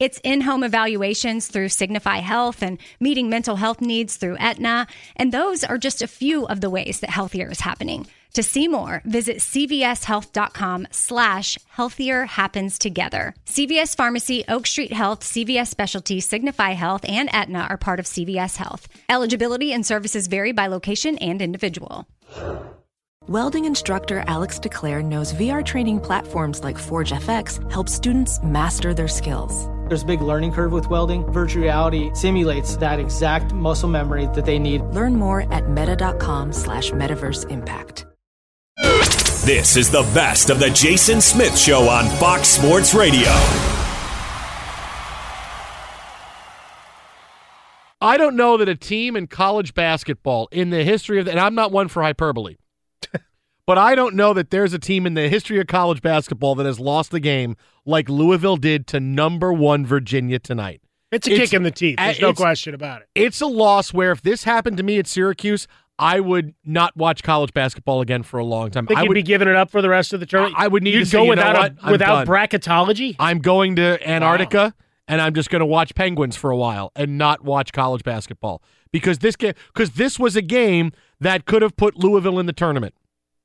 It's in home evaluations through Signify Health and meeting mental health needs through Aetna. And those are just a few of the ways that healthier is happening. To see more, visit cvshealth.com slash healthier happens together. CVS Pharmacy, Oak Street Health, CVS Specialty, Signify Health, and Aetna are part of CVS Health. Eligibility and services vary by location and individual. Welding instructor Alex DeClaire knows VR training platforms like Forge FX help students master their skills. There's a big learning curve with welding. Virtual reality simulates that exact muscle memory that they need. Learn more at meta.com slash metaverse impact. This is the best of the Jason Smith Show on Fox Sports Radio. I don't know that a team in college basketball in the history of, and I'm not one for hyperbole, but I don't know that there's a team in the history of college basketball that has lost the game like Louisville did to number one Virginia tonight. It's a kick in the teeth. There's no question about it. It's a loss where if this happened to me at Syracuse, I would not watch college basketball again for a long time. Think I you'd would be giving it up for the rest of the tournament. I would need You'd to say, go you know without what? a, I'm without done. bracketology. I'm going to Antarctica and I'm just going to watch Penguins for a while and not watch college basketball because this game because this was a game that could have put Louisville in the tournament.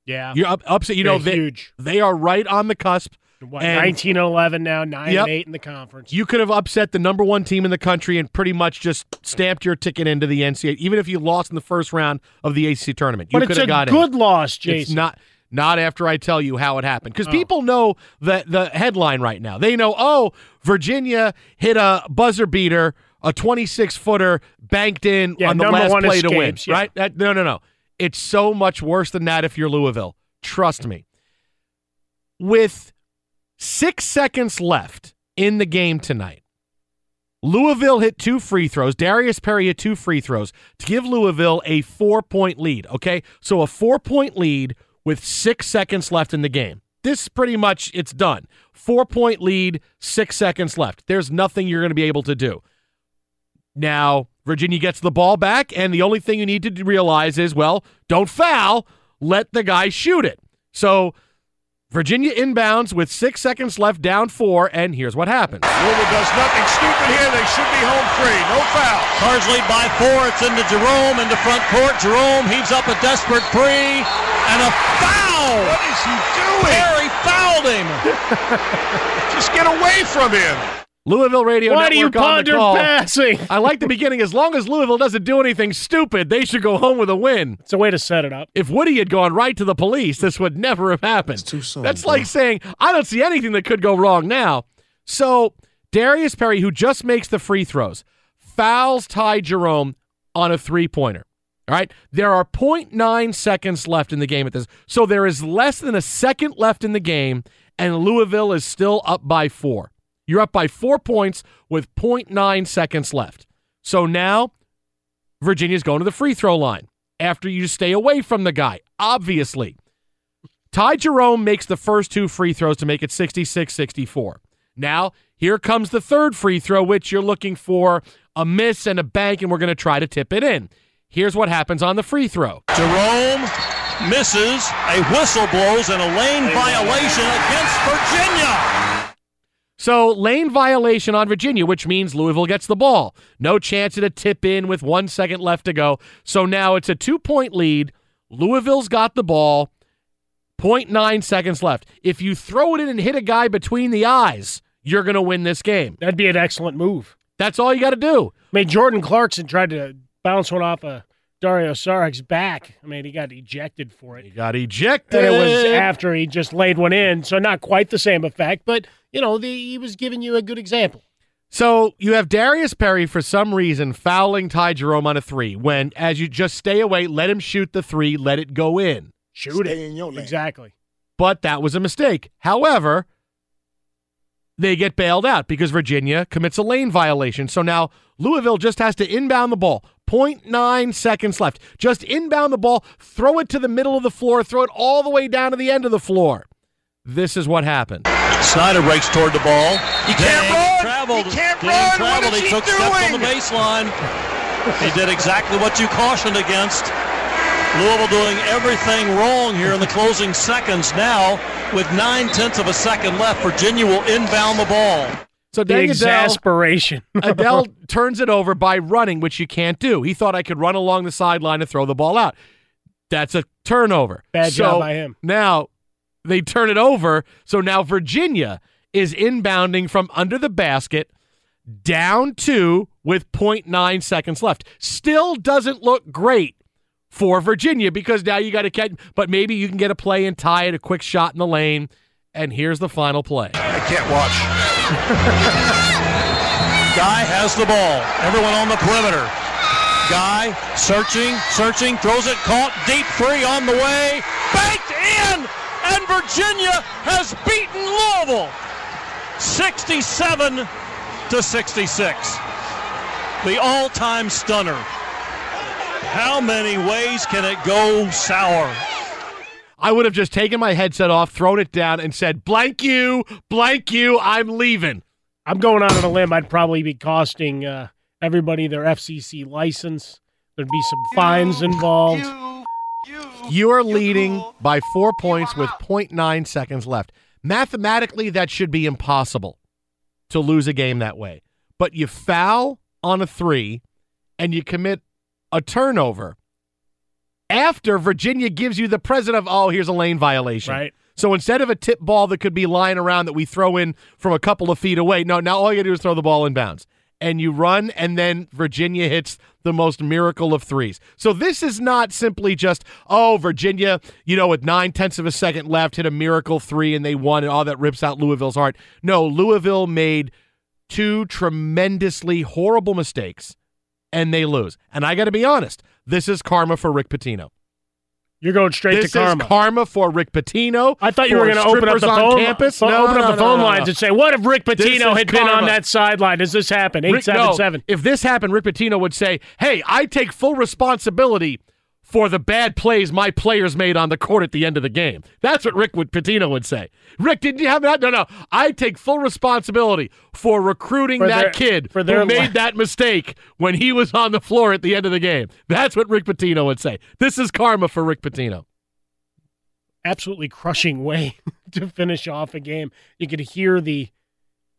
Yeah, You're up, upset. You know They're they, huge. They are right on the cusp. What, and 19 and 11 now, nine Yep. and eight in the conference. You could have upset the number one team in the country and pretty much just stamped your ticket into the NCAA, even if you lost in the first round of the ACC tournament. You but could it's have a got good in. loss, It's Jason. not not after I tell you how it happened because Oh. people know the the headline right now. They know oh Virginia hit a buzzer beater, a 26 footer banked in Yeah, on the last play to win. escapes, yeah. Right? That, no, no, no. It's so much worse than that if you're Louisville. Trust me. With six seconds left in the game tonight. Louisville hit two free throws. Darius Perry hit two free throws to give Louisville a four point lead. Okay. So a four point lead with six seconds left in the game. This pretty much it's done. Four point lead, six seconds left. There's nothing you're going to be able to do. Now, Virginia gets the ball back, and the only thing you need to realize is, well, don't foul, let the guy shoot it. So Virginia inbounds with six seconds left, down four, and here's what happens. Louisville does nothing stupid here. They should be home free. No foul. Cards lead by four. It's into Jerome in the front court. Jerome heaves up a desperate three and a foul. What is he doing? Perry fouled him. Just get away from him. Louisville Radio Why do you Network on the ponder passing? I like the beginning. As long as Louisville doesn't do anything stupid, they should go home with a win. It's a way to set it up. If Woody had gone right to the police, this would never have happened. too soon, That's bro. like saying, I don't see anything that could go wrong now. So, Darius Perry, who just makes the free throws, fouls Ty Jerome on a three pointer. All right. There are 0.9 seconds left in the game at this. So, there is less than a second left in the game, and Louisville is still up by four. You're up by four points with 0.9 seconds left. So now Virginia's going to the free throw line after you stay away from the guy, obviously. Ty Jerome makes the first two free throws to make it 66 64. Now, here comes the third free throw, which you're looking for a miss and a bank, and we're going to try to tip it in. Here's what happens on the free throw. Jerome misses, a whistle blows, and a lane violation against Virginia. So, lane violation on Virginia, which means Louisville gets the ball. No chance at a tip in with one second left to go. So now it's a two point lead. Louisville's got the ball. 0.9 seconds left. If you throw it in and hit a guy between the eyes, you're going to win this game. That'd be an excellent move. That's all you got to do. I mean, Jordan Clarkson tried to bounce one off of Dario Saric's back. I mean, he got ejected for it. He got ejected. And it was after he just laid one in, so not quite the same effect, but, you know, the, he was giving you a good example. So you have Darius Perry for some reason fouling Ty Jerome on a three when, as you just stay away, let him shoot the three, let it go in. Shoot Stay it. in your lane. Exactly. But that was a mistake. However, they get bailed out because Virginia commits a lane violation. So now Louisville just has to inbound the ball. 0.9 seconds left. Just inbound the ball, throw it to the middle of the floor, throw it all the way down to the end of the floor. This is what happened. Snider breaks toward the ball. He can't Dang run! Traveled. He can't Dang run! Traveled. is he he took steps on the baseline. He did exactly what you cautioned against. Louisville doing everything wrong here in the closing seconds. Now, with nine tenths of a second left, Virginia will inbound the ball. So The Adel, exasperation. Adel turns it over by running, which you can't do. He thought I could run along the sideline and throw the ball out. That's a turnover. Bad So job by him. Now they turn it over. So now Virginia is inbounding from under the basket down two with 0.9 seconds left. Still doesn't look great for Virginia because now you got to catch, but maybe you can get a play and tie it, a quick shot in the lane. And here's the final play. I can't watch. Guy has the ball. Everyone on the perimeter. Guy searching, searching, throws it, caught, deep three on the way, baked in, and Virginia has beaten Louisville 67 to 66. The all time stunner. How many ways can it go sour? I would have just taken my headset off, thrown it down, and said, blank you, blank you, I'm leaving. I'm going out on a limb. I'd probably be costing uh, everybody their FCC license. There'd be some fines involved. You are leading by four points with 0.9 seconds left. Mathematically, that should be impossible to lose a game that way. But you foul on a three and you commit a turnover after Virginia gives you the present of, oh, here's a lane violation. Right. So instead of a tip ball that could be lying around that we throw in from a couple of feet away, no, now all you do is throw the ball in bounds. And you run, and then Virginia hits the most miracle of threes. So this is not simply just, oh, Virginia, you know, with nine tenths of a second left, hit a miracle three and they won, and all that rips out Louisville's heart. No, Louisville made two tremendously horrible mistakes, and they lose. And I got to be honest, this is karma for Rick Pitino. You're going straight This to karma. This is karma for Rick Pitino. I thought you were going to open up the phone campus. No, open no, up the no, phone lines and say, "What if Rick Pitino had been on that sideline? Does this happen?" Eight Rick- no. If this happened, Rick Pitino would say, "Hey, I take full responsibility for the bad plays my players made on the court at the end of the game." That's what Rick would, Pitino would say. Rick, didn't you have that? No, no. I take full responsibility for recruiting For that their- kid for who made that mistake when he was on the floor at the end of the game. That's what Rick Pitino would say. This is karma for Rick Pitino. absolutely crushing way to finish off a game. You could hear the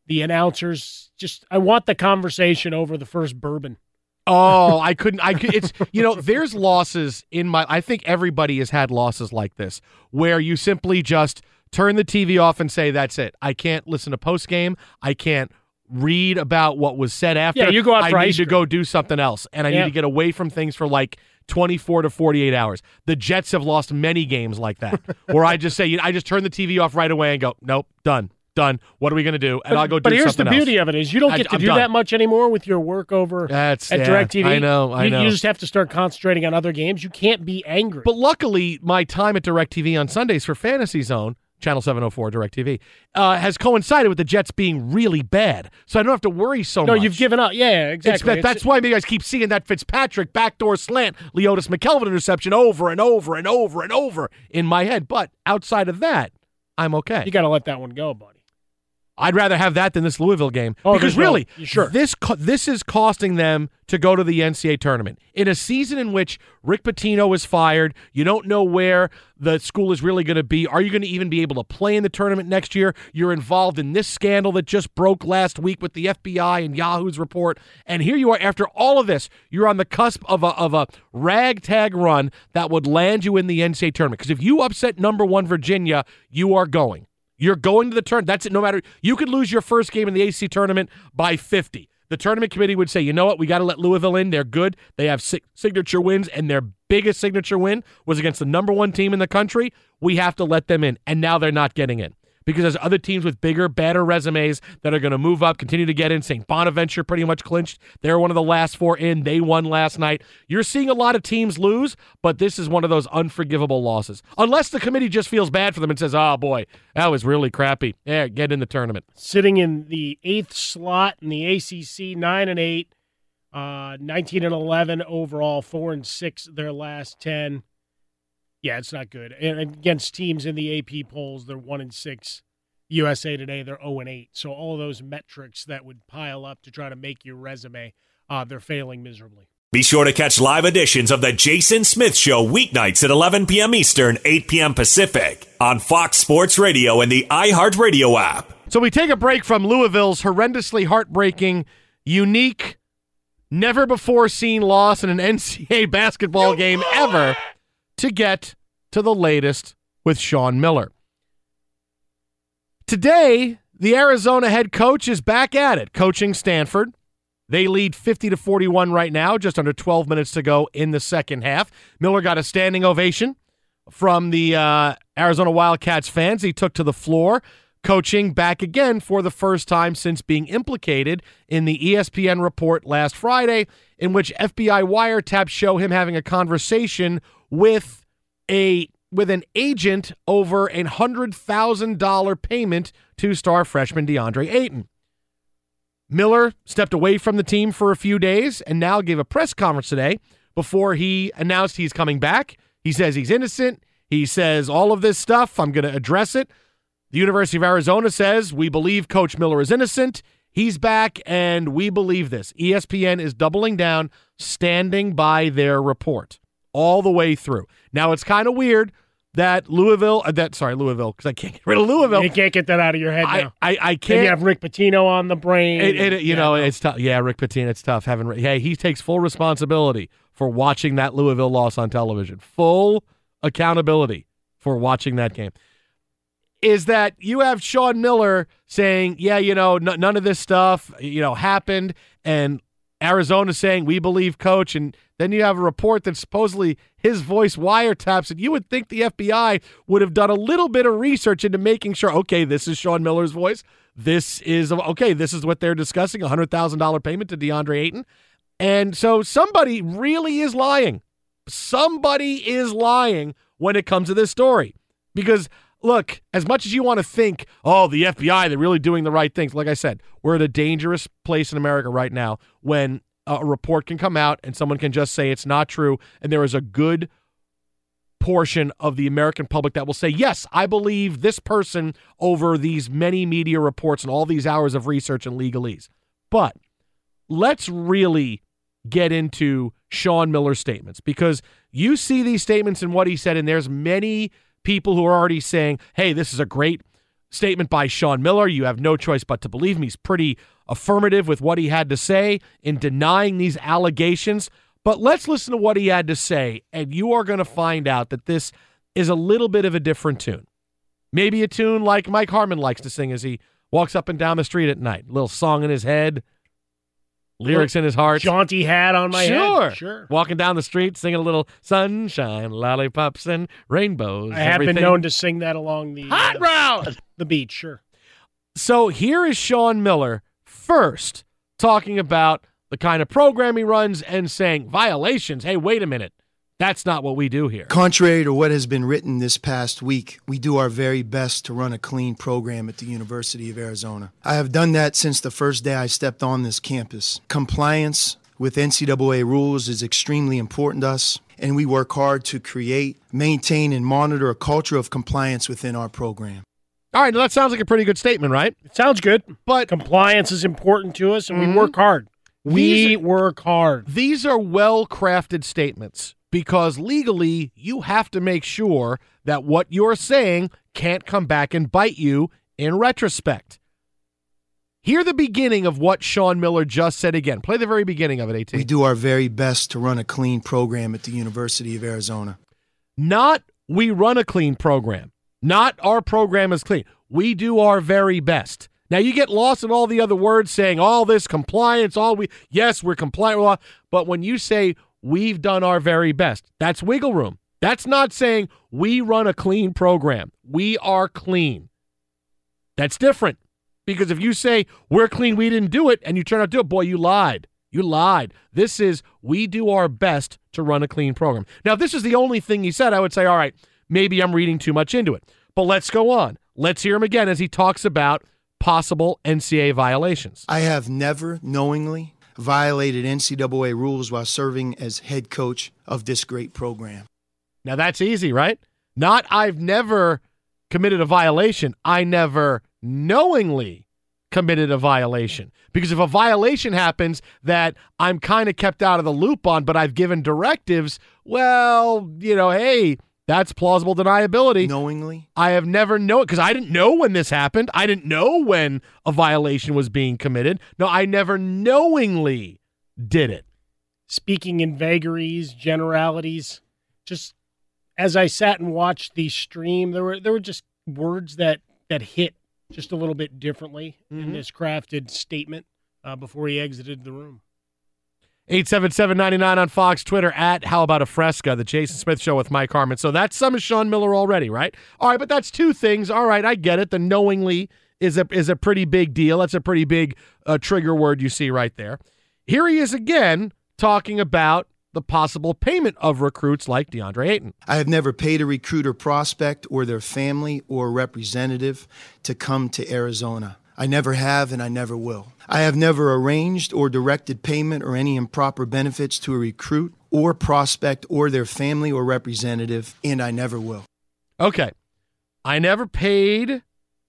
the announcers just I want the conversation over the first bourbon. Oh, I couldn't. I could. It's you know, there's losses in my. I think everybody has had losses like this, where you simply just turn the TV off and say that's it. I can't listen to post game. I can't read about what was said after. Yeah, you go out I need to cream. go do something else, and I Yeah. need to get away from things for like 24 to 48 hours. The Jets have lost many games like that, where I just say, I just turn the TV off right away and go, nope, done, done. What are we going to do? And I'll go but here's the beauty else. of it is you don't I- get to I'm do done. that much anymore with your work over That's at yeah, DirecTV. I know, I you, know. You just have to start concentrating on other games. You can't be angry. But luckily, my time at DirecTV on Sundays for Fantasy Zone, Channel 704 DirecTV, uh, has coincided with the Jets being really bad. So I don't have to worry so no, much. No, you've given up. Yeah, exactly. that- that's why you guys keep seeing that Fitzpatrick backdoor slant, Leodis McKelvin interception over and over and over and over in my head. But outside of that, I'm okay. you got to let that one go, buddy. I'd rather have that than this Louisville game Oh, because there's no- really, sure. this co- this is costing them to go to the NCAA tournament in a season in which Rick Pitino is fired. You don't know where the school is really going to be. Are you going to even be able to play in the tournament next year? You're involved in this scandal that just broke last week with the FBI and Yahoo's report, and here you are. After all of this, you're on the cusp of a of a ragtag run that would land you in the NCAA tournament. Because if you upset number one Virginia, you are going. You're going to the turn. That's it. No matter you could lose your first game in the AC tournament by 50. The tournament committee would say, you know what, we got to let Louisville in. They're good. They have si- signature wins, and their biggest signature win was against the number one team in the country. We have to let them in, and now they're not getting in because there's other teams with bigger, better resumes that are going to move up, continue to get in. St. Bonaventure pretty much clinched. They're one of the last four in. They won last night. You're seeing a lot of teams lose, but this is one of those unforgivable losses. Unless the committee just feels bad for them and says, oh boy, that was really crappy. Yeah, get in the tournament. Sitting in the eighth slot in the ACC, nine and eight, uh, nineteen and eleven overall, four and six their last ten. Yeah, it's not good. And against teams in the AP polls, they're one and six. USA Today, they're zero and eight. So all of those metrics that would pile up to try to make your resume, uh, they're failing miserably. Be sure to catch live editions of The Jason Smith Show weeknights at 11 p.m. Eastern, 8 p.m. Pacific on Fox Sports Radio and the iHeartRadio app. So we take a break from Louisville's horrendously heartbreaking, unique, never before seen loss in an NCAA basketball game ever to get to the latest with Sean Miller. Today, the Arizona head coach is back at it, coaching Stanford. They lead 50 to 41 right now, just under 12 minutes to go in the second half. Miller got a standing ovation from the uh, Arizona Wildcats fans. He took to the floor, coaching back again for the first time since being implicated in the ESPN report last Friday, in which FBI wiretaps show him having a conversation with a with an agent over a hundred thousand dollar payment to star freshman DeAndre Ayton. Miller stepped away from the team for a few days and now gave a press conference today before he announced he's coming back. He says he's innocent. He says all of this stuff. I'm going to address it. The University of Arizona says we believe Coach Miller is innocent. He's back, and we believe this. ESPN is doubling down, standing by their report all the way through. Now it's kind of weird that Louisville, uh, that sorry Louisville, because I can't get rid of Louisville. You can't get that out of your head I, now. I, I can't. you have Rick Pitino on the brain. It, it, you Yeah, know, no. it's tough. Yeah, Rick Pitino, it's tough having. Hey, he takes full responsibility for watching that Louisville loss on television. Full accountability for watching that game. Is that you have Sean Miller saying, "Yeah, you know, n- none of this stuff, you know, happened," and Arizona saying, "We believe coach," and then you have a report that supposedly his voice wiretaps it. You would think the FBI would have done a little bit of research into making sure, okay, this is Sean Miller's voice. This is okay. This is what they're discussing: a hundred thousand dollar payment to DeAndre Ayton, and so somebody really is lying. Somebody is lying when it comes to this story because look, as much as you want to think, oh, the FBI, they're really doing the right things. Like I said, we're at a dangerous place in America right now when a report can come out and someone can just say it's not true. And there is a good portion of the American public that will say, yes, I believe this person over these many media reports and all these hours of research and legalese. But let's really get into Sean Miller's statements because you see these statements and what he said, and there's many people who are already saying, hey, this is a great statement by Sean Miller. You have no choice but to believe him. He's pretty affirmative with what he had to say in denying these allegations. But let's listen to what he had to say, and you are going to find out that this is a little bit of a different tune. Maybe a tune like Mike Harmon likes to sing as he walks up and down the street at night. A little song in his head, lyrics in his heart. Jaunty hat on my sure. head. Sure. Walking down the street singing a little sunshine, lollipops, and rainbows. I have been known to sing that along the Hot uh, round! the beach. Sure. So here is Sean Miller first talking about the kind of program he runs and saying violations. Hey, wait a minute. That's not what we do here. Contrary to what has been written this past week, we do our very best to run a clean program at the University of Arizona. I have done that since the first day I stepped on this campus. Compliance with NCAA rules is extremely important to us, and we work hard to create, maintain, and monitor a culture of compliance within our program. All right, now that sounds like a pretty good statement, right? It sounds good. But compliance is important to us, and Mhm. we work hard. We These- work hard. These are well crafted statements because legally you have to make sure that what you're saying can't come back and bite you in retrospect. Hear the beginning of what Sean Miller just said again. Play the very beginning of it, AT. We do our very best to run a clean program at the University of Arizona. Not we run a clean program. Not our program is clean. We do our very best. Now you get lost in all the other words saying all this compliance, all we yes, we're compliant but when you say we've done our very best, that's wiggle room. That's not saying we run a clean program. We are clean. That's different. Because if you say we're clean, we didn't do it, and you turn out to do it, boy, you lied. You lied. This is we do our best to run a clean program. Now, if this is the only thing he said, I would say, all right, maybe I'm reading too much into it. But let's go on. Let's hear him again as he talks about possible NCAA violations. I have never knowingly violated NCAA rules while serving as head coach of this great program. Now that's easy, right? Not I've never committed a violation. I never knowingly committed a violation. Because if a violation happens that I'm kind of kept out of the loop on, but I've given directives, well, you know, hey, that's plausible deniability. Knowingly? I have never known because I didn't know when this happened. I didn't know when a violation was being committed. No, I never knowingly did it. Speaking in vagaries, generalities, just as I sat and watched the stream, there were there were just words that that hit just a little bit differently Mhm. in this crafted statement uh, before he exited the room. 877-99 on Fox, Twitter at How About a Fresca, the Jason Smith Show with Mike Harmon. So that's some of Sean Miller already, right? All right, but that's two things. All right, I get it. The knowingly is a is a pretty big deal. That's a pretty big uh, trigger word you see right there. Here he is again talking about the possible payment of recruits like DeAndre Ayton. I have never paid a recruiter prospect or their family or representative to come to Arizona. I never have and I never will. I have never arranged or directed payment or any improper benefits to a recruit or prospect or their family or representative, and I never will. Okay. I never paid.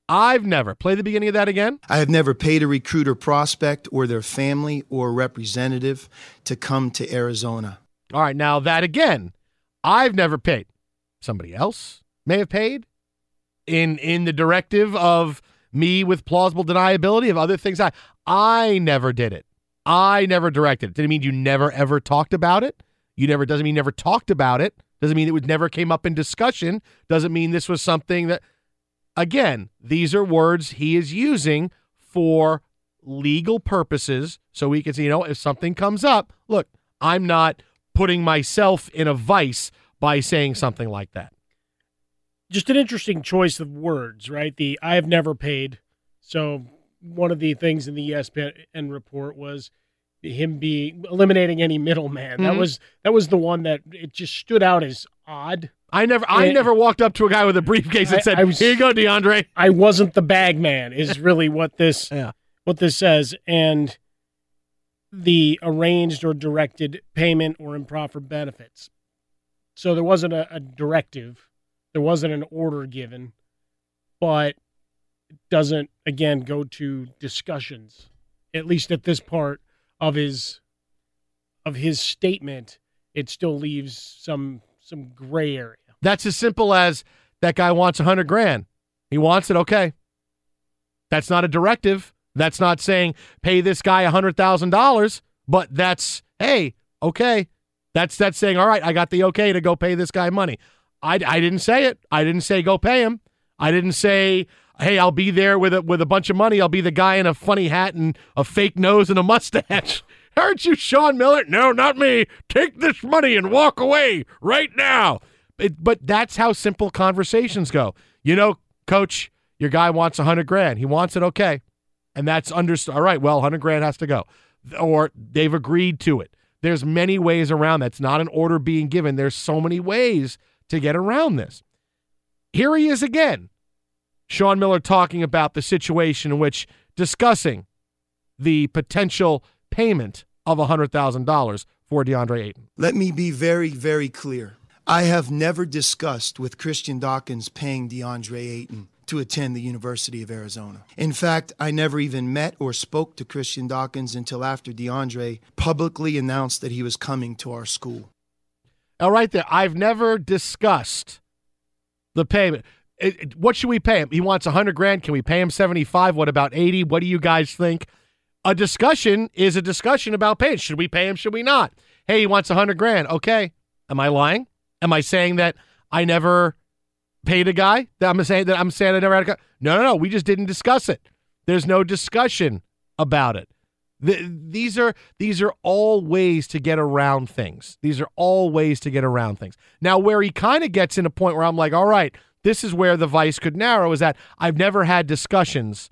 I've never. Play the beginning of that again. I have never paid a recruiter prospect or their family or representative to come to Arizona. All right, now that again, I've never paid. Somebody else may have paid in in the directive of me with plausible deniability of other things. I I never did it. I never directed it. Didn't mean you never ever talked about it? You never doesn't mean you never talked about it. Doesn't mean it would never came up in discussion. Doesn't mean this was something that again, these are words he is using for legal purposes so we can see, you know, if something comes up, look, I'm not putting myself in a vice by saying something like that. Just an interesting choice of words, right? The I have never paid. So one of the things in the ESPN report was him being eliminating any middleman. That Mhm. was that was the one that it just stood out as odd. I never I never walked up to a guy with a briefcase and I- said, I was- "Here you go, DeAndre." I wasn't the bag man is really what this Yeah. what this says and the arranged or directed payment or improper benefits. So there wasn't a, a directive, there wasn't an order given, but it doesn't again go to discussions. At least at this part of his of his statement, it still leaves some some gray area. That's as simple as that guy wants a hundred grand. He wants it, okay. That's not a directive. That's not saying pay this guy a hundred thousand dollars, but that's hey, okay. That's that's saying, all right, I got the okay to go pay this guy money. I, I didn't say it. I didn't say go pay him. I didn't say, "Hey, I'll be there with a with a bunch of money. I'll be the guy in a funny hat and a fake nose and a mustache." Aren't you Sean Miller? No, not me. Take this money and walk away right now. It, but that's how simple conversations go. You know, coach, your guy wants a hundred grand. He wants it, okay, and that's understood. All right, well, hundred grand has to go, or they've agreed to it. There's many ways around that. It's not an order being given. There's so many ways to get around this. Here he is again. Sean Miller talking about the situation in which discussing the potential payment of $100,000 for DeAndre Ayton. Let me be very, very clear. I have never discussed with Christian Dawkins paying DeAndre Ayton to attend the University of Arizona. In fact, I never even met or spoke to Christian Dawkins until after DeAndre publicly announced that he was coming to our school. All right, there. I've never discussed the payment. It, it, what should we pay him? He wants 100 grand. Can we pay him 75? What about 80? What do you guys think? A discussion is a discussion about paying. Should we pay him? Should we not? Hey, he wants 100 grand. Okay. Am I lying? Am I saying that I never paid a guy? That I'm saying that I'm saying I never had a guy? No, no, no. We just didn't discuss it. There's no discussion about it. The, these are these are all ways to get around things. These are all ways to get around things. Now, where he kind of gets in a point where I'm like, all right, this is where the vice could narrow is that I've never had discussions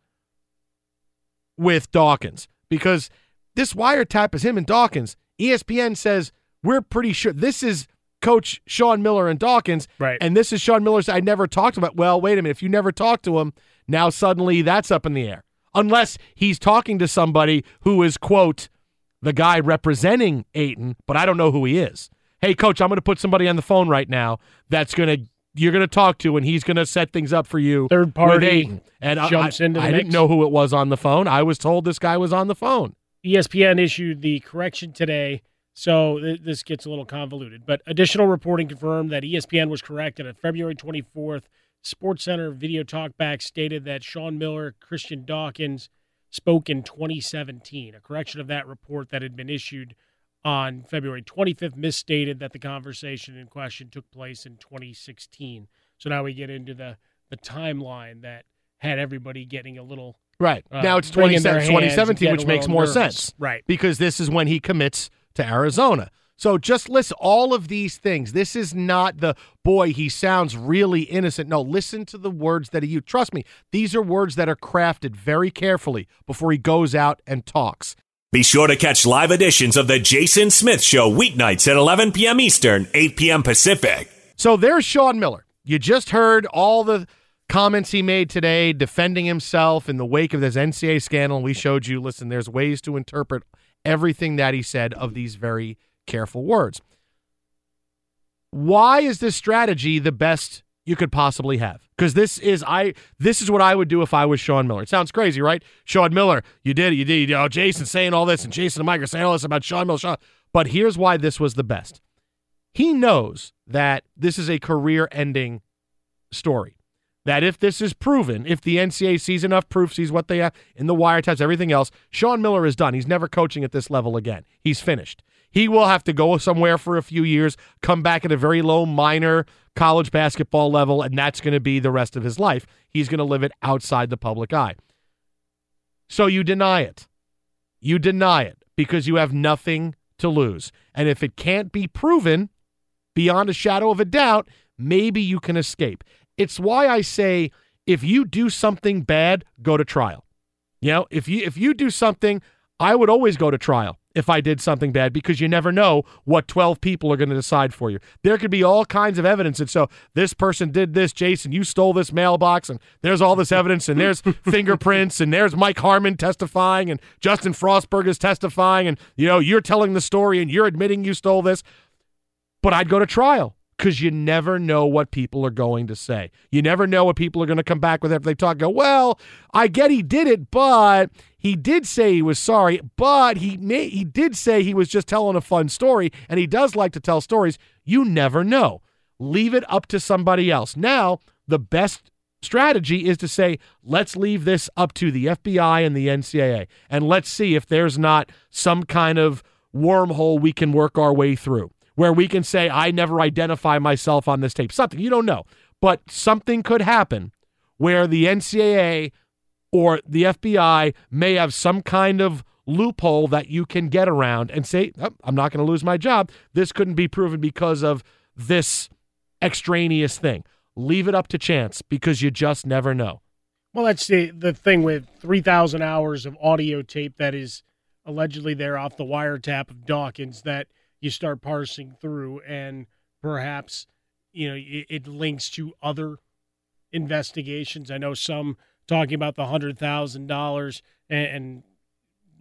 with Dawkins because this wiretap is him and Dawkins. ESPN says we're pretty sure this is Coach Sean Miller and Dawkins, right? And this is Sean Miller's. I never talked about. Well, wait a minute. If you never talked to him, now suddenly that's up in the air. Unless he's talking to somebody who is quote the guy representing Ayton, but I don't know who he is. Hey, coach, I'm going to put somebody on the phone right now that's going to you're going to talk to, and he's going to set things up for you. Third party and jumps I, into the I mix. didn't know who it was on the phone. I was told this guy was on the phone. ESPN issued the correction today, so th- this gets a little convoluted. But additional reporting confirmed that ESPN was correct, and a February 24th SportsCenter video talkback stated that Sean Miller, Christian Dawkins spoke in 2017. A correction of that report that had been issued on February 25th misstated that the conversation in question took place in 2016. So now we get into the the timeline that had everybody getting a little Right. uh, now it's wringing their 27 hands and 2017, which makes more nervous. sense. Right. Because this is when he commits to Arizona. So just list all of these things. This is not the boy, he sounds really innocent. No, listen to the words that he used. Trust me, these are words that are crafted very carefully before he goes out and talks. Be sure to catch live editions of The Jason Smith Show weeknights at 11 p.m. Eastern, 8 p.m. Pacific. So there's Sean Miller. You just heard all the comments he made today defending himself in the wake of this NCAA scandal. We showed you, listen, there's ways to interpret everything that he said of these very careful words. Why is this strategy the best you could possibly have? Because this is I this is what I would do if I was Sean Miller. It sounds crazy, right? Sean Miller, you did it, you did. You know, oh, Jason saying all this, and Jason and Mike are saying all this about Sean Miller. Sean. But here's why this was the best. He knows that this is a career-ending story. That if this is proven, if the NCAA sees enough proof, sees what they have in the wiretaps, everything else, Sean Miller is done. He's never coaching at this level again. He's finished. He will have to go somewhere for a few years, come back at a very low minor college basketball level, and that's going to be the rest of his life. He's going to live it outside the public eye. So you deny it. You deny it because you have nothing to lose. And if it can't be proven beyond a shadow of a doubt, maybe you can escape. It's why I say if you do something bad, go to trial. You know, if you if you do something, I would always go to trial if I did something bad because you never know what 12 people are going to decide for you. There could be all kinds of evidence and so this person did this, Jason, you stole this mailbox and there's all this evidence and there's fingerprints and there's Mike Harmon testifying and Justin Frostberg is testifying and you know, you're telling the story and you're admitting you stole this. But I'd go to trial because you never know what people are going to say. You never know what people are going to come back with after they talk. Go, well, I get he did it, but he did say he was sorry, but he may, he did say he was just telling a fun story, and he does like to tell stories. You never know. Leave it up to somebody else. Now, the best strategy is to say, let's leave this up to the FBI and the NCAA, and let's see if there's not some kind of wormhole we can work our way through where we can say, I never identify myself on this tape. Something you don't know, but something could happen where the NCAA or the FBI may have some kind of loophole that you can get around and say, oh, I'm not going to lose my job. This couldn't be proven because of this extraneous thing. Leave it up to chance because you just never know. Well, that's the the thing with three thousand hours of audio tape that is allegedly there off the wiretap of Dawkins that you start parsing through, and perhaps you know it, it links to other investigations. I know some talking about the hundred thousand dollars, and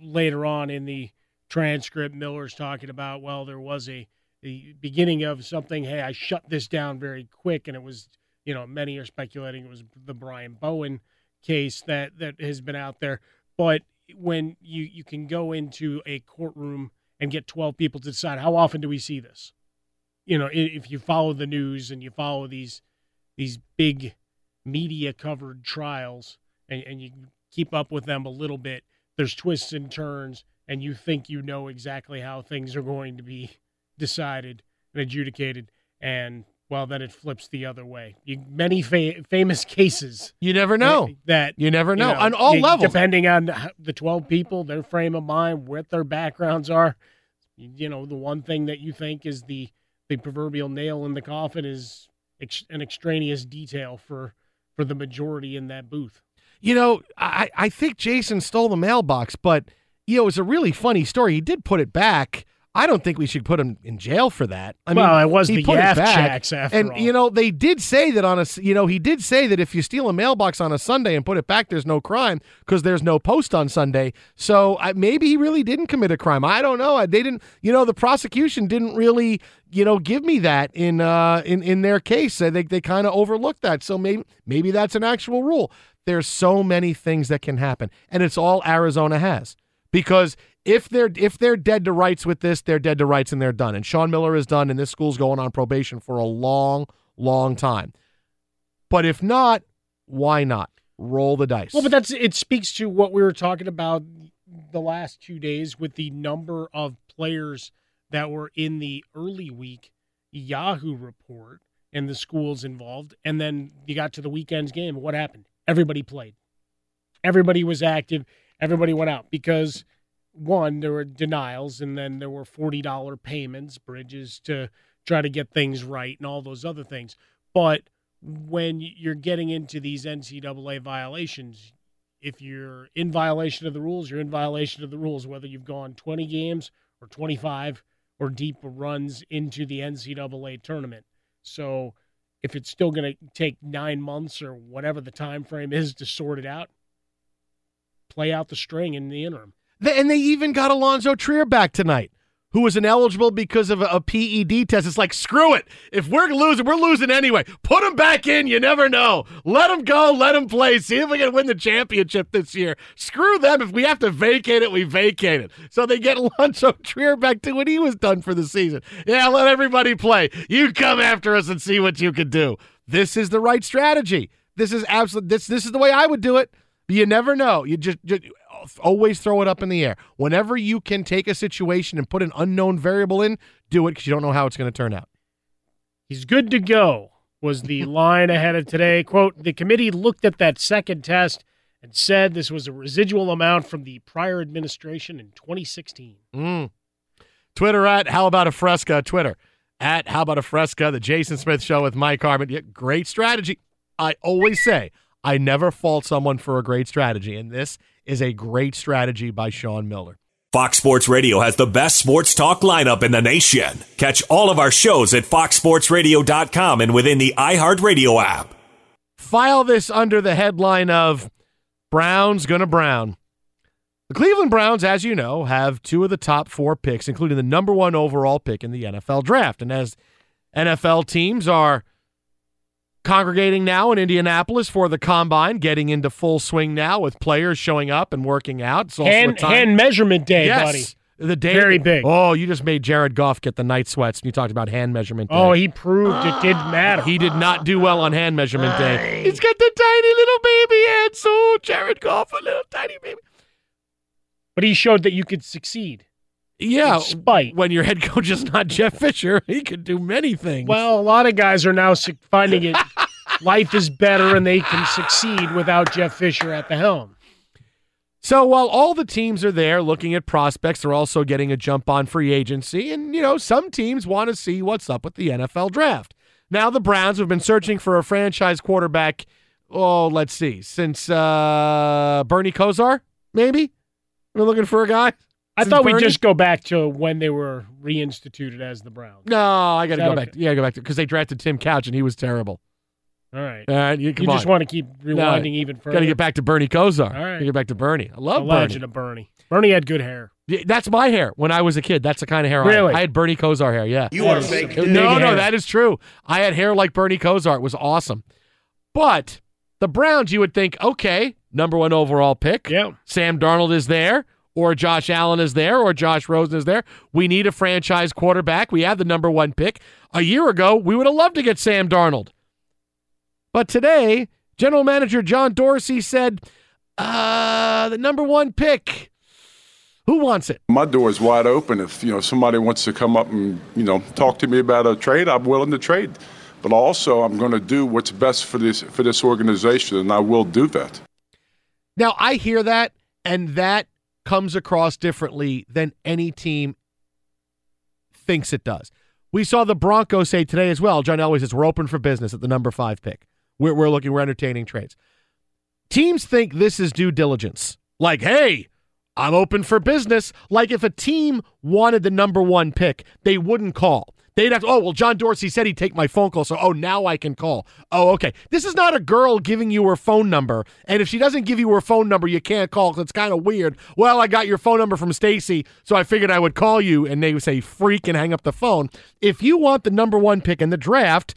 later on in the transcript, Miller's talking about well, there was a the beginning of something. Hey, I shut this down very quick, and it was you know many are speculating it was the Brian Bowen case that that has been out there. But when you you can go into a courtroom and get 12 people to decide how often do we see this? You know, if you follow the news and you follow these these big media covered trials and, and you keep up with them a little bit, there's twists and turns and you think you know exactly how things are going to be decided and adjudicated and well, then it flips the other way. You, many fa- famous cases. You never know that. You never know, you know on all you- levels. depending on the twelve people, their frame of mind, what their backgrounds are. You know, the one thing that you think is the the proverbial nail in the coffin is ex- an extraneous detail for for the majority in that booth. You know, I, I think Jason stole the mailbox, but you know, it was a really funny story. He did put it back. I don't think we should put him in jail for that. I Well, mean, it was he the Yaff checks after and all. you know, they did say that on a you know, he did say that if you steal a mailbox on a Sunday and put it back, there's no crime because there's no post on Sunday. So I, maybe he really didn't commit a crime. I don't know. I- They didn't, you know, the prosecution didn't really, you know, give me that in uh in in their case. I think they kind of overlooked that. So maybe maybe that's an actual rule. There's so many things that can happen, and it's all Arizona has because if they're if they're dead to rights with this, they're dead to rights and they're done. And Sean Miller is done, and this school's going on probation for a long, long time. But if not, why not roll the dice? Well, but that's it speaks to what we were talking about the last two days with the number of players that were in the early week Yahoo report and the schools involved, and then you got to the weekend's game. What happened? Everybody played. Everybody was active. Everybody went out because one, there were denials, and then there were forty dollar payments, bridges to try to get things right, and all those other things. But when you're getting into these NCAA violations, if you're in violation of the rules, you're in violation of the rules, whether you've gone 20 games or 25 or deep runs into the NCAA tournament. So if it's still going to take nine months or whatever the time frame is to sort it out, play out the string in the interim. And they even got Alonzo Trier back tonight, who was ineligible because of a, PED test. It's like, screw it. If we're losing, we're losing anyway. Put him back in. You never know. Let him go. Let him play. See if we can win the championship this year. Screw them. If we have to vacate it, we vacate it. So they get Alonzo Trier back to when he was done for the season. Yeah, let everybody play. You come after us and see what you can do. This is the right strategy. This is absolute. This this is the way I would do it. But you never know. You just, just always throw it up in the air. Whenever you can take a situation and put an unknown variable in, do it because you don't know how it's going to turn out. He's good to go, was the line ahead of today. Quote The committee looked at that second test and said this was a residual amount from the prior administration in 2016. Mm. Twitter at How About a Fresca. Twitter at How About a Fresca. The Jason Smith Show with Mike Harmon. Yeah, great strategy. I always say I never fault someone for a great strategy, and this is a great strategy by Sean Miller. Fox Sports Radio has the best sports talk lineup in the nation. Catch all of our shows at foxsportsradio.com and within the iHeartRadio app. File this under the headline of Browns gonna Brown. The Cleveland Browns, as you know, have two of the top four picks, including the number one overall pick in the NFL draft. And as NFL teams are congregating now in Indianapolis for the combine, getting into full swing now with players showing up and working out. It's also a Hand, time- hand measurement day, yes, buddy. The day Very big. Oh, you just made Jared Goff get the night sweats when you talked about hand measurement day. Oh, he proved it did matter. He did not do well on hand measurement day. He's got the tiny little baby hands. So Jared Goff, a little tiny baby. But he showed that you could succeed. Yeah, Spite. when your head coach is not Jeff Fisher, he could do many things. Well, a lot of guys are now finding it life is better and they can succeed without Jeff Fisher at the helm. So while all the teams are there looking at prospects, they're also getting a jump on free agency. And, you know, some teams want to see what's up with the NFL draft. Now, the Browns have been searching for a franchise quarterback, oh, let's see, since uh, Bernie Kosar, maybe? We're looking for a guy? I Since thought we'd just go back to when they were reinstituted as the Browns. No, I got to go that back. Yeah, go back to because they drafted Tim Couch and he was terrible. All right. Uh, All right, you, come you just want to keep rewinding even further. Got to get back to Bernie Kosar. All right. Gotta get back to Bernie. I The love legend Bernie. of Bernie. Bernie had good hair. Yeah, that's my hair when I was a kid. That's the kind of hair I had. I had Bernie Kosar hair. Yeah. You are fake No, news. no, Big hair. that is true. I had hair like Bernie Kosar. It was awesome. But the Browns, you would think, okay, number one overall pick. Yeah. Sam Darnold is there, or Josh Allen is there, or Josh Rosen is there. We need a franchise quarterback. We have the number one pick. A year ago, we would have loved to get Sam Darnold. But today, General Manager John Dorsey said, uh, the number one pick. Who wants it? My door is wide open. If you know somebody wants to come up and you know talk to me about a trade, I'm willing to trade. But also, I'm going to do what's best for this for this organization, and I will do that. Now, I hear that, and that comes across differently than any team thinks it does. We saw the Broncos say today as well. John Elway says we're open for business at the number five pick. We're, we're looking, we're entertaining trades. Teams think this is due diligence. Like, hey, I'm open for business. Like if a team wanted the number one pick, they wouldn't call. They'd have to, oh, well, John Dorsey said he'd take my phone call, so oh, now I can call. Oh, okay. This is not a girl giving you her phone number, and if she doesn't give you her phone number, you can't call because it's kind of weird. Well, I got your phone number from Stacy, so I figured I would call you, and they would say freak and hang up the phone. If you want the number one pick in the draft,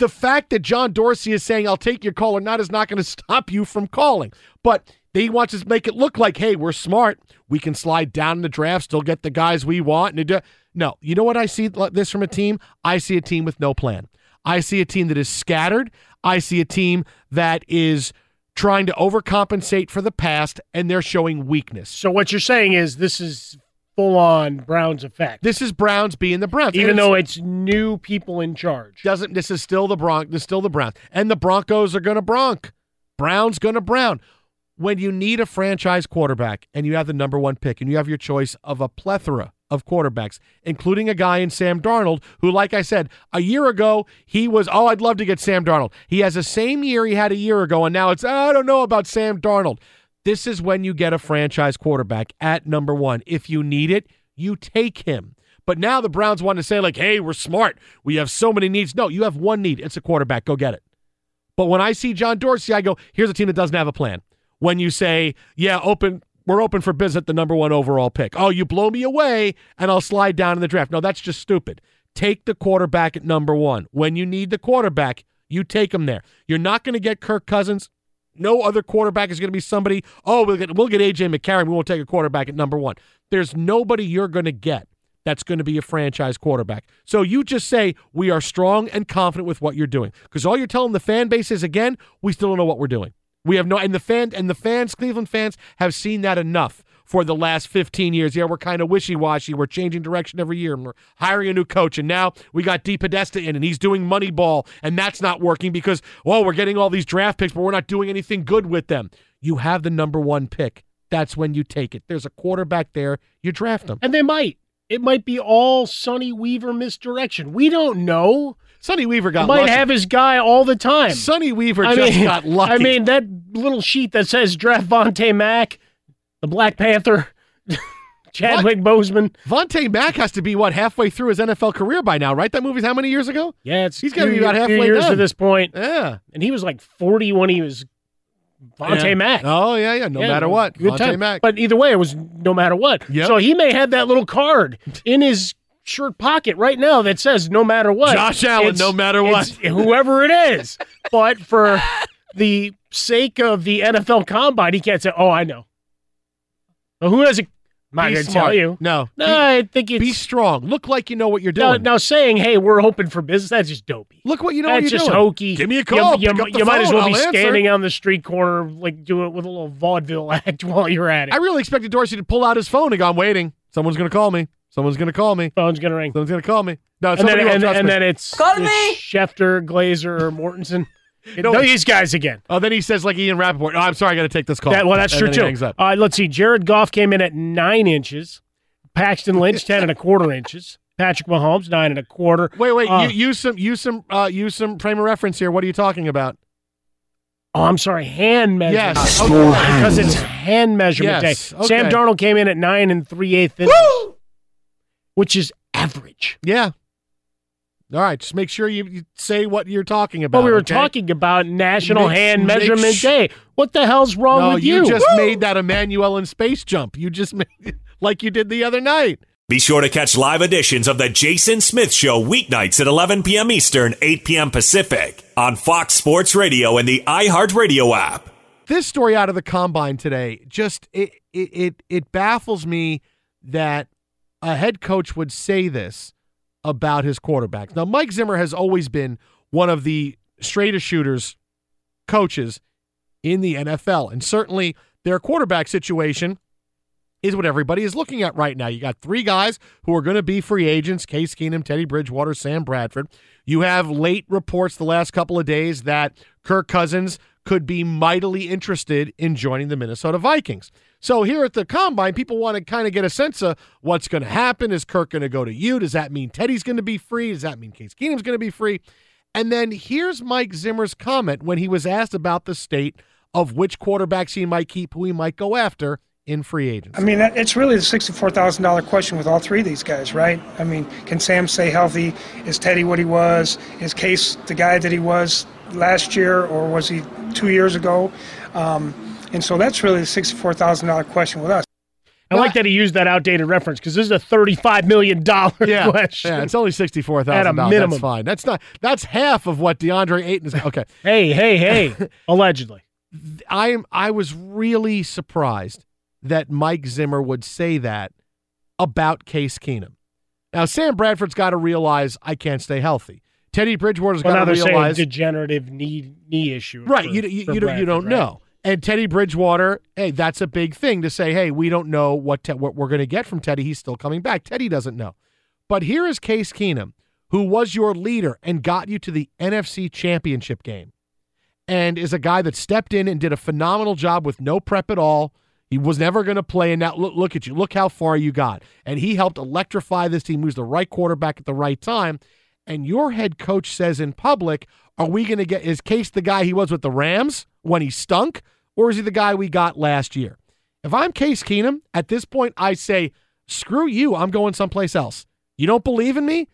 the fact that John Dorsey is saying I'll take your call or not is not going to stop you from calling. But he want to make it look like, hey, we're smart. We can slide down in the draft, still get the guys we want. And no, you know what I see this from a team? I see a team with no plan. I see a team that is scattered. I see a team that is trying to overcompensate for the past, and they're showing weakness. So what you're saying is this is full on Browns effect. This is Browns being the Browns, Even And though it's new people in charge. doesn't this is still the Bronx this is still the Browns. And the Broncos are gonna bronc. Browns gonna brown. When you need a franchise quarterback and you have the number one pick and you have your choice of a plethora of quarterbacks, including a guy in Sam Darnold, who, like I said, a year ago, he was, oh, I'd love to get Sam Darnold. He has the same year he had a year ago, and now it's, oh, I don't know about Sam Darnold. This is when you get a franchise quarterback at number one. If you need it, you take him. But now the Browns want to say, like, hey, we're smart. We have so many needs. No, you have one need. It's a quarterback. Go get it. But when I see John Dorsey, I go, here's a team that doesn't have a plan. When you say, yeah, open, we're open for business at the number one overall pick. Oh, you blow me away and I'll slide down in the draft. No, that's just stupid. Take the quarterback at number one. When you need the quarterback, you take him there. You're not going to get Kirk Cousins. No other quarterback is going to be somebody. Oh, we'll get we'll get AJ McCarron. We won't take a quarterback at number one. There's nobody you're going to get that's going to be a franchise quarterback. So you just say we are strong and confident with what you're doing because all you're telling the fan base is again we still don't know what we're doing. We have no and the fan and the fans, Cleveland fans, have seen that enough for the last 15 years. Yeah, we're kind of wishy-washy. We're changing direction every year, and we're hiring a new coach. And now we got DePodesta in, and he's doing money ball, and that's not working because, well, we're getting all these draft picks, but we're not doing anything good with them. You have the number one pick. That's when you take it. There's a quarterback there. You draft him. And they might. It might be all Sonny Weaver misdirection. We don't know. Sonny Weaver got He might lucky. have his guy all the time. Sonny Weaver I just mean- got lucky. I mean, that little sheet that says draft Vontae Mack, the Black Panther, Chadwick Boseman. Vontae Mack has to be what halfway through his NFL career by now, right? That movie's how many years ago? Yeah, it's He's gotta be about halfway years done. to this point. Yeah, and he was like forty when he was Vontae Yeah. Mack. Oh yeah, yeah. No Yeah, matter what, good Vontae time. Mack. But either way, it was no matter what. Yep. So he may have that little card in his shirt pocket right now that says "No matter what." Josh Allen, no matter what. whoever it is. but for the sake of the NFL Combine, he can't say, "Oh, I know." Well, who has a? I'm not Be going to tell you. No, No, Be- I think it's be strong. Look like you know what you're doing. now saying, "Hey, we're open for business." That's just dopey. Look what you know That's what you're just doing. hokey. Give me a You- call. You, the you might as well be I'll answer. standing on the street corner, like do it with a little vaudeville act while you're at it. I really expected Dorsey to pull out his phone and go, "I'm waiting. Someone's going to call me. Someone's going to call me. Phone's gonna ring. Someone's going to call me." No, and then, somebody will and, and then it's, Call it's me. Schefter, Glazer, or Mortensen. You know, these guys again. Oh, then he says like Ian Rapoport. Oh, I'm sorry, I got to take this call. That, well, that's And true too. hangs up. Uh, let's see. Jared Goff came in at nine inches. Paxton Lynch ten and a quarter inches. Patrick Mahomes nine and a quarter. Wait, wait. Uh, you, use some, use some, uh, use some frame of reference here. What are you talking about? Oh, I'm sorry, hand measurement. Yes. Okay, because it's hand measurement Yes, day. okay. Sam Darnold came in at nine and three eighths inches, which is average. Yeah. All right. Just make sure you, you say what you're talking about. But we were okay? talking about National Make- Hand make Measurement sh- Day. What the hell's wrong no, with you you? just made that Emmanuel in space jump. You just made it like you did the other night. Be sure to catch live editions of The Jason Smith Show weeknights at 11 p.m. Eastern, 8 p.m. Pacific on Fox Sports Radio and the iHeartRadio app. This story out of the combine today just it it it, it baffles me that a head coach would say this about his quarterbacks. Now, Mike Zimmer has always been one of the straightest shooters coaches in the NFL, and certainly their quarterback situation is what everybody is looking at right now. You got three guys who are going to be free agents Case Keenum, Teddy Bridgewater, Sam Bradford. You have late reports the last couple of days that Kirk Cousins could be mightily interested in joining the Minnesota Vikings. So here at the combine, people want to kind of get a sense of what's going to happen. Is Kirk going to go to you? Does that mean Teddy's going to be free? Does that mean Case Keenum's going to be free? And then here's Mike Zimmer's comment when he was asked about the state of which quarterbacks he might keep, who he might go after in free agency. I mean, it's really the sixty-four thousand dollar question with all three of these guys, right? I mean, can Sam stay healthy? Is Teddy what he was? Is Case the guy that he was last year, or was he two years ago? Um, and so that's really the sixty-four thousand dollar question with us. I like that he used that outdated reference because this is a thirty-five million dollar yeah, question. Yeah, it's only sixty four At a thousand dollars. minimum. That's fine. That's not. That's half of what DeAndre Ayton is. Okay. hey, hey, hey! Allegedly, I am. I was really surprised that Mike Zimmer would say that about Case Keenum. Now Sam Bradford's got to realize I can't stay healthy. Teddy Bridgewater's well, got to realize degenerative knee knee issue. right. for- you you, for you, don't, you don't right? know. And Teddy Bridgewater, hey, that's a big thing to say. Hey, we don't know what te- what we're going to get from Teddy. He's still coming back. Teddy doesn't know. But here is Case Keenum, who was your leader and got you to the NFC Championship game, and is a guy that stepped in and did a phenomenal job with no prep at all. He was never going to play, and now look, look at you. Look how far you got. And he helped electrify this team. He was the right quarterback at the right time. And your head coach says in public, are we going to get, is Case the guy he was with the Rams when he stunk, or is he the guy we got last year? If I'm Case Keenum, at this point, I say, screw you. I'm going someplace else. You don't believe in me?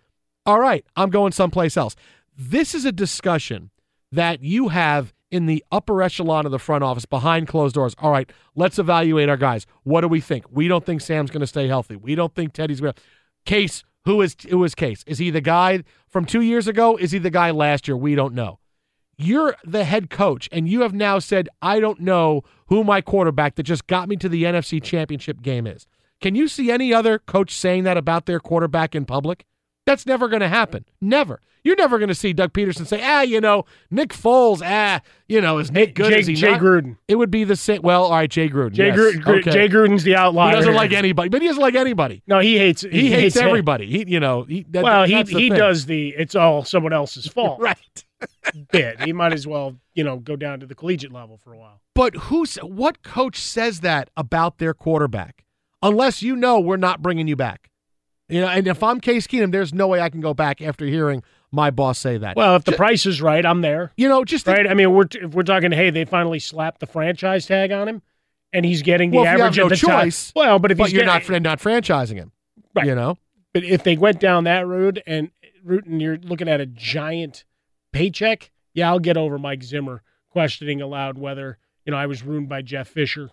All right, I'm going someplace else. This is a discussion that you have in the upper echelon of the front office behind closed doors. All right, let's evaluate our guys. What do we think? We don't think Sam's going to stay healthy. We don't think Teddy's going to. Case, who is who is Case? Is he the guy from two years ago? Is he the guy last year? We don't know. You're the head coach, and you have now said, I don't know who my quarterback that just got me to the NFC championship game is. Can you see any other coach saying that about their quarterback in public? That's never going to happen. Never. You're never going to see Doug Pederson say, ah, you know, Nick Foles, ah, you know, is Nick good? Jay- is he Jay not?" Gruden. It would be the same. Well, all right, Jay Gruden. Jay, yes. Gru- Gru- Okay. Jay Gruden's the outlier. He doesn't like anybody, but he doesn't like anybody. No, he hates. He, He, hates, it. everybody. He, you know, he, that, well, he he thing. does the it's all someone else's fault right bit. He might as well you know go down to the collegiate level for a while. But who's what coach says that about their quarterback? Unless you know we're not bringing you back. You know, and if I'm Case Keenum, there's no way I can go back after hearing my boss say that. Well, if the price is right, I'm there. You know, just right. I mean, we're if we're talking, hey, they finally slapped the franchise tag on him, and he's getting the well, if you have average no at the time. choice. Well, but if he's you're getting, not not franchising him, Right. You know, But if they went down that route and route and you're looking at a giant paycheck, yeah, I'll get over Mike Zimmer questioning aloud whether you know I was ruined by Jeff Fisher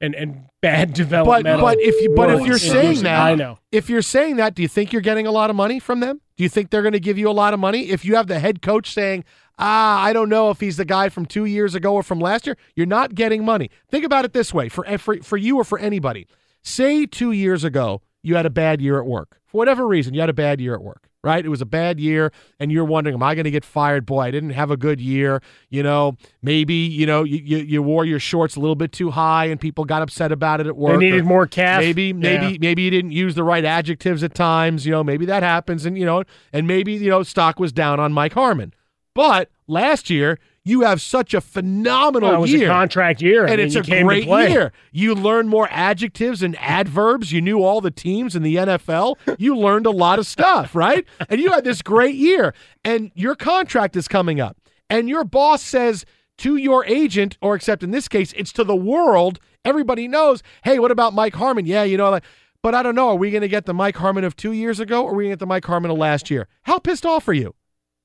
and and bad but development. but if you but if you're saying that, I know. If you're saying that, do you think you're getting a lot of money from them? Do you think they're going to give you a lot of money if you have the head coach saying, "Ah, I don't know if he's the guy from two years ago or from last year"? You're not getting money. Think about it this way: for for for you or for anybody, say two years ago you had a bad year at work for whatever reason, you had a bad year at work. Right? It was a bad year, and you're wondering, am I going to get fired? Boy, I didn't have a good year. You know, maybe you know you, you, you wore your shorts a little bit too high, and people got upset about it at work. They needed more cash. Maybe, maybe, Yeah. maybe you didn't use the right adjectives at times. You know, maybe that happens, and you know, and maybe you know stock was down on Mike Harmon. But last year You have such a phenomenal Well, it was year. a contract year, I and mean, it's a great year. You learned more adjectives and adverbs. You knew all the teams in the NFL. You learned a lot of stuff, right? And you had this great year. And your contract is coming up. And your boss says to your agent, or except in this case, it's to the world. Everybody knows, hey, what about Mike Harmon? Yeah, you know, like, but I don't know. Are we going to get the Mike Harmon of two years ago, or are we going to get the Mike Harmon of last year? How pissed off are you?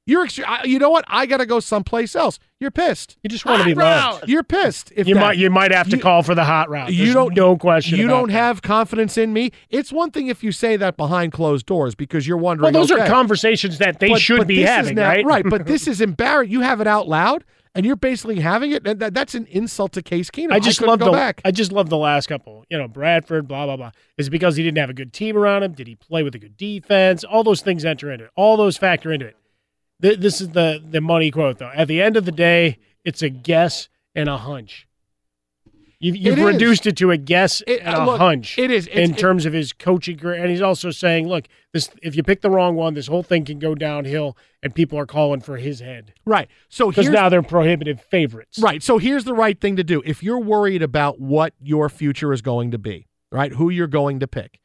You're, I- you know what? I got to go someplace else. You're pissed. You just want to be loved. You're pissed. If you that- might you might have to you- call for the hot route. you don't no question. You don't that. have confidence in me. It's one thing if you say that behind closed doors because you're wondering. Well, those are conversations that they But- should but be having, now- right? Right, but this is embarrassing. You have it out loud, and you're basically having it. And that, that's an insult to Case Keenum. I just couldn't love the back. I just love the last couple. You know, Bradford, blah blah blah. Is it because he didn't have a good team around him? Did he play with a good defense? All those things enter into it. All those factor into it. Th- This is the the money quote though. At the end of the day, it's a guess and a hunch. You've, you've It is. reduced it to a guess It- and a look, hunch. it is. In terms of his coaching career, and he's also saying, look, this if you pick the wrong one, this whole thing can go downhill, and people are calling for his head Right. So because now they're prohibitive favorites. Right. So here's the right thing to do. If you're worried about what your future is going to be, right, who you're going to pick,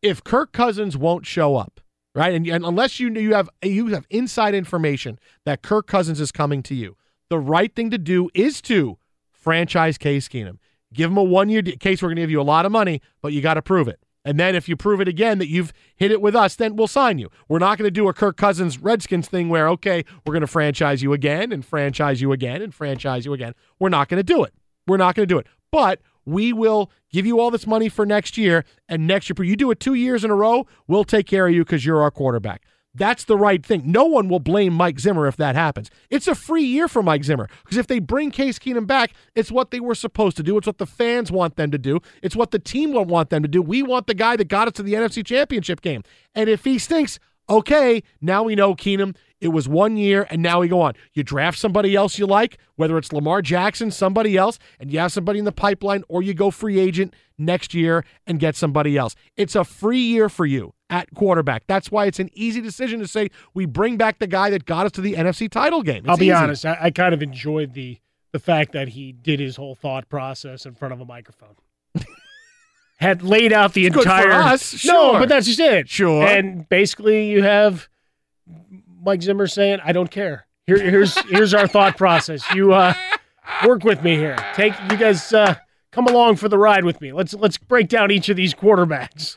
if Kirk Cousins won't show up, right, and, and unless you you have you have inside information that Kirk Cousins is coming to you, the right thing to do is to franchise Case Keenum. Give him a one year case. We're going to give you a lot of money, but you got to prove it. And then if you prove it again that you've hit it with us, then we'll sign you. We're not going to do a Kirk Cousins Redskins thing where, okay, we're going to franchise you again and franchise you again and franchise you again. We're not going to do it. We're not going to do it. But we will give you all this money for next year. And next year, you do it two years in a row, we'll take care of you because you're our quarterback. That's the right thing. No one will blame Mike Zimmer if that happens. It's a free year for Mike Zimmer because if they bring Case Keenum back, it's what they were supposed to do. It's what the fans want them to do. It's what the team will want them to do. We want the guy that got us to the NFC Championship game. And if he stinks, okay, now we know Keenum. It was one year, and now we go on. You draft somebody else you like, whether it's Lamar Jackson, somebody else, and you have somebody in the pipeline, or you go free agent next year and get somebody else. It's a free year for you at quarterback. That's why it's an easy decision to say we bring back the guy that got us to the NFC title game. It's I'll be easy. honest. I, I kind of enjoyed the the fact that he did his whole thought process in front of a microphone. Had laid out the It's entire. us, No, but that's just it. Sure. And basically, you have Mike Zimmer saying, "I don't care. Here, here's here's our thought process. You uh, work with me here. Take you guys uh, come along for the ride with me. Let's let's break down each of these quarterbacks."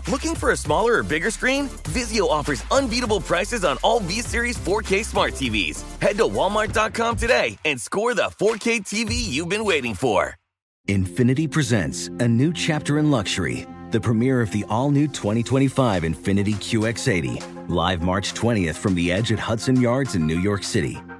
Looking for a smaller or bigger screen? Vizio offers unbeatable prices on all V-Series 4K smart TVs. Head to walmart.com today and score the 4K TV you've been waiting for. Infiniti presents a new chapter in luxury, the premiere of the all new 2025 Infiniti QX80, live March 20th from the edge at Hudson Yards in New York City,